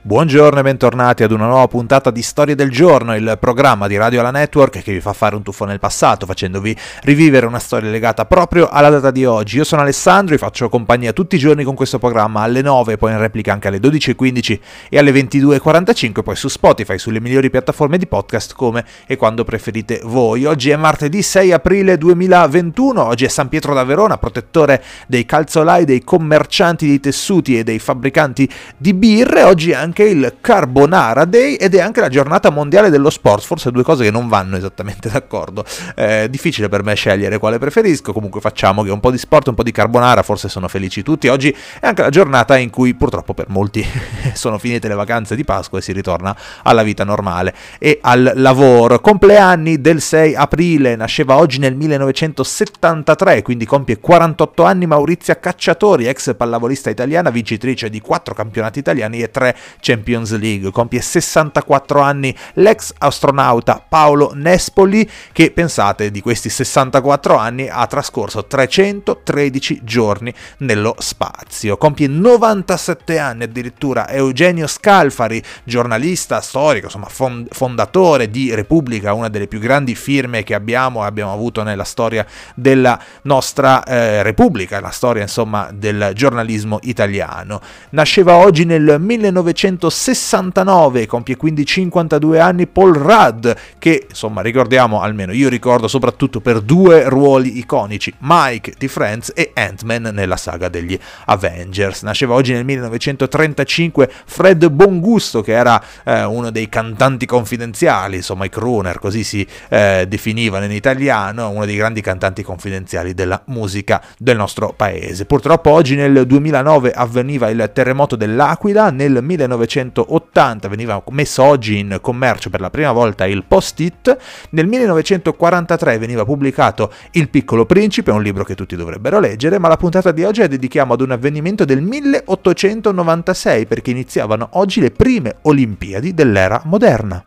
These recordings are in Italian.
Buongiorno e bentornati ad una nuova puntata di Storie del Giorno, il programma di Radio Alla Network che vi fa fare un tuffo nel passato, facendovi rivivere una storia legata proprio alla data di oggi. Io sono Alessandro, vi faccio compagnia tutti i giorni con questo programma alle 9, poi in replica anche alle 12.15 e alle 22.45, poi su Spotify, sulle migliori piattaforme di podcast come e quando preferite voi. Oggi è martedì 6 aprile 2021, oggi è San Pietro da Verona, protettore dei calzolai, dei commercianti di tessuti e dei fabbricanti di birre, oggi è anche anche il Carbonara Day ed è anche la giornata mondiale dello sport, forse due cose che non vanno esattamente d'accordo. È eh, difficile per me scegliere quale preferisco, comunque facciamo che un po' di sport, un po' di carbonara, forse sono felici tutti. Oggi è anche la giornata in cui purtroppo per molti sono finite le vacanze di Pasqua e si ritorna alla vita normale e al lavoro. Compleanni del 6 aprile, nasceva oggi nel 1973, quindi compie 48 anni Maurizia Cacciatori, ex pallavolista italiana, vincitrice di 4 campionati italiani e 3 Champions League. Compie 64 anni l'ex astronauta Paolo Nespoli che pensate di questi 64 anni ha trascorso 313 giorni nello spazio. Compie 97 anni addirittura Eugenio Scalfari, giornalista storico, insomma fondatore di Repubblica, una delle più grandi firme che abbiamo abbiamo avuto nella storia della nostra eh, Repubblica, la storia insomma del giornalismo italiano. Nasceva oggi nel 1900 1969, compie quindi 52 anni Paul Rudd, che insomma ricordiamo almeno io ricordo soprattutto per due ruoli iconici, Mike di Friends e Ant-Man nella saga degli Avengers. Nasceva oggi nel 1935 Fred Bongusto, che era eh, uno dei cantanti confidenziali, insomma i crooner, così si eh, definivano in italiano, uno dei grandi cantanti confidenziali della musica del nostro paese. Purtroppo oggi nel 2009 avveniva il terremoto dell'Aquila, nel 19 1980 veniva messo oggi in commercio per la prima volta il post-it, nel 1943 veniva pubblicato Il piccolo principe, un libro che tutti dovrebbero leggere, ma la puntata di oggi la dedichiamo ad un avvenimento del 1896 perché iniziavano oggi le prime Olimpiadi dell'era moderna.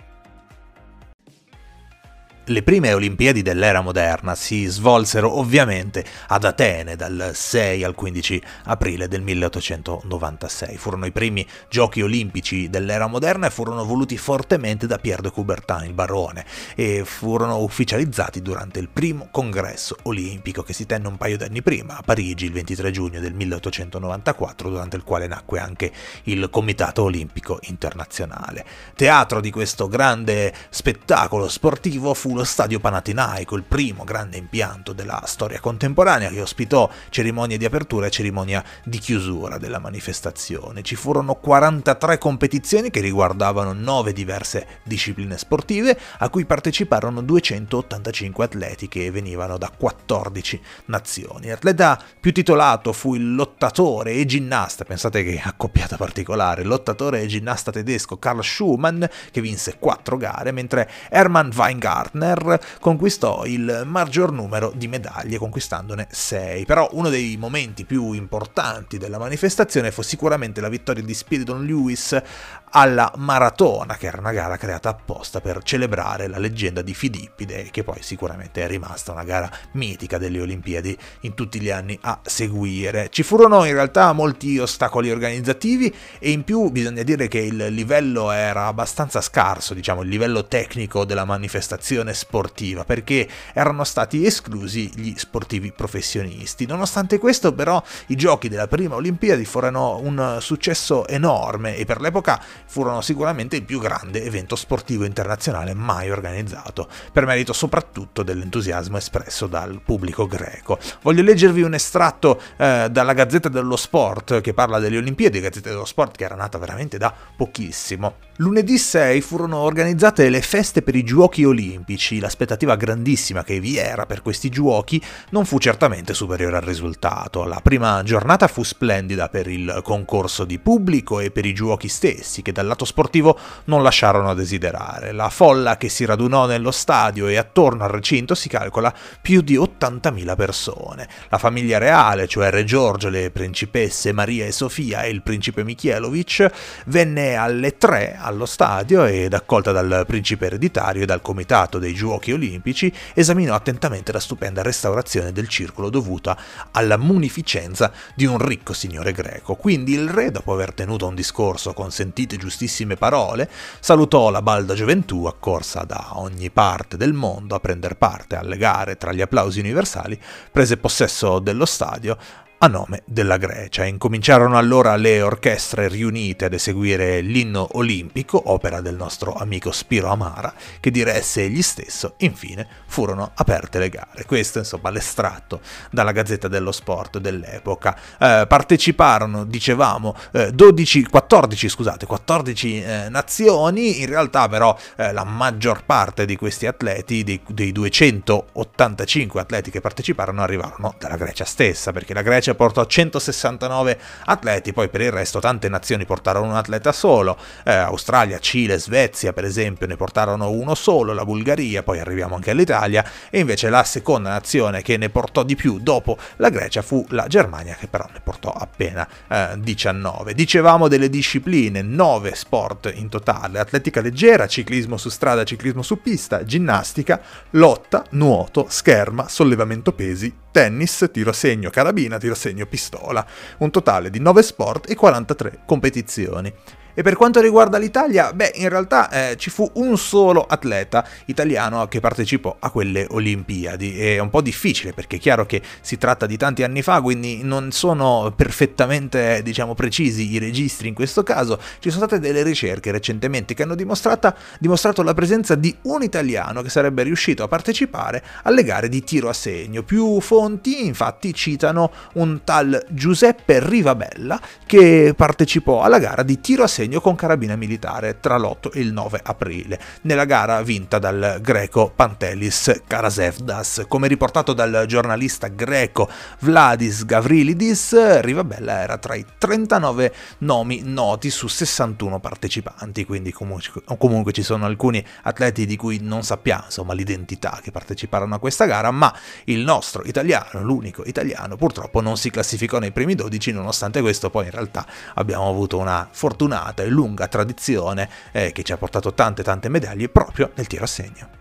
Le prime Olimpiadi dell'era moderna si svolsero ovviamente ad Atene dal 6 al 15 aprile del 1896. Furono i primi giochi olimpici dell'era moderna e furono voluti fortemente da Pierre de Coubertin, il barone, e furono ufficializzati durante il primo congresso olimpico che si tenne un paio d'anni prima a Parigi il 23 giugno del 1894, durante il quale nacque anche il Comitato Olimpico Internazionale. Teatro di questo grande spettacolo sportivo fu lo Stadio Panatinaico, il primo grande impianto della storia contemporanea che ospitò cerimonie di apertura e cerimonia di chiusura della manifestazione. Ci furono 43 competizioni che riguardavano 9 diverse discipline sportive a cui parteciparono 285 atleti che venivano da 14 nazioni. L'atleta più titolato fu il lottatore e ginnasta, pensate che accoppiata particolare, lottatore e ginnasta tedesco Karl Schumann che vinse 4 gare, mentre Hermann Weingartner Turner conquistò il maggior numero di medaglie, conquistandone 6. Però uno dei momenti più importanti della manifestazione fu sicuramente la vittoria di Spiridon Lewis alla maratona, che era una gara creata apposta per celebrare la leggenda di Filippide, che poi sicuramente è rimasta una gara mitica delle Olimpiadi in tutti gli anni a seguire. Ci furono in realtà molti ostacoli organizzativi e in più bisogna dire che il livello era abbastanza scarso, diciamo il livello tecnico della manifestazione sportiva, perché erano stati esclusi gli sportivi professionisti. Nonostante questo però i giochi della prima Olimpiadi furono un successo enorme e per l'epoca furono sicuramente il più grande evento sportivo internazionale mai organizzato, per merito soprattutto dell'entusiasmo espresso dal pubblico greco. Voglio leggervi un estratto eh, dalla Gazzetta dello Sport che parla delle Olimpiadi, Gazzetta dello Sport che era nata veramente da pochissimo. Lunedì 6 furono organizzate le feste per i Giochi Olimpici, l'aspettativa grandissima che vi era per questi giochi non fu certamente superiore al risultato. La prima giornata fu splendida per il concorso di pubblico e per i giochi stessi, che dal lato sportivo non lasciarono a desiderare. La folla che si radunò nello stadio e attorno al recinto si calcola più di 80.000 persone. La famiglia reale, cioè Re Giorgio, le principesse Maria e Sofia e il principe Michielovic, venne alle 3 allo stadio ed accolta dal principe ereditario e dal comitato dei dei giochi olimpici, esaminò attentamente la stupenda restaurazione del circolo dovuta alla munificenza di un ricco signore greco. Quindi il re, dopo aver tenuto un discorso con sentite giustissime parole, salutò la balda gioventù accorsa da ogni parte del mondo a prendere parte alle gare tra gli applausi universali, prese possesso dello stadio, a nome della Grecia. Incominciarono allora le orchestre riunite ad eseguire l'inno olimpico, opera del nostro amico Spiro Amara, che diresse egli stesso. Infine furono aperte le gare. Questo, insomma, l'estratto dalla Gazzetta dello Sport dell'epoca. Eh, parteciparono, dicevamo, eh, 12, 14, scusate, 14 eh, nazioni. In realtà, però, eh, la maggior parte di questi atleti, dei, dei 285 atleti che parteciparono, arrivarono dalla Grecia stessa, perché la Grecia Grecia portò 169 atleti, poi per il resto tante nazioni portarono un atleta solo, eh, Australia, Cile, Svezia per esempio ne portarono uno solo, la Bulgaria, poi arriviamo anche all'Italia. E invece la seconda nazione che ne portò di più dopo la Grecia fu la Germania che però ne portò appena eh, 19. Dicevamo delle discipline, 9 sport in totale, atletica leggera, ciclismo su strada, ciclismo su pista, ginnastica, lotta, nuoto, scherma, sollevamento pesi, tennis, tiro a segno, carabina, tiro a segno, pistola. Un totale di 9 sport e 43 competizioni. E per quanto riguarda l'Italia, beh, in realtà eh, ci fu un solo atleta italiano che partecipò a quelle Olimpiadi. È un po' difficile perché è chiaro che si tratta di tanti anni fa, quindi non sono perfettamente, diciamo, precisi i registri in questo caso. Ci sono state delle ricerche recentemente che hanno dimostrato la presenza di un italiano che sarebbe riuscito a partecipare alle gare di tiro a segno. Più fonti, infatti, citano un tal Giuseppe Rivabella che partecipò alla gara di tiro a segno segno con carabina militare tra l'8 e il 9 aprile, nella gara vinta dal greco Pantelis Karasevdas. Come riportato dal giornalista greco Vladis Gavrilidis, Rivabella era tra i 39 nomi noti su 61 partecipanti, quindi comunque, ci sono alcuni atleti di cui non sappiamo insomma, l'identità che parteciparono a questa gara, ma il nostro italiano, l'unico italiano, purtroppo non si classificò nei primi 12, nonostante questo poi in realtà abbiamo avuto una fortunata e lunga tradizione eh, che ci ha portato tante tante medaglie proprio nel tiro a segno.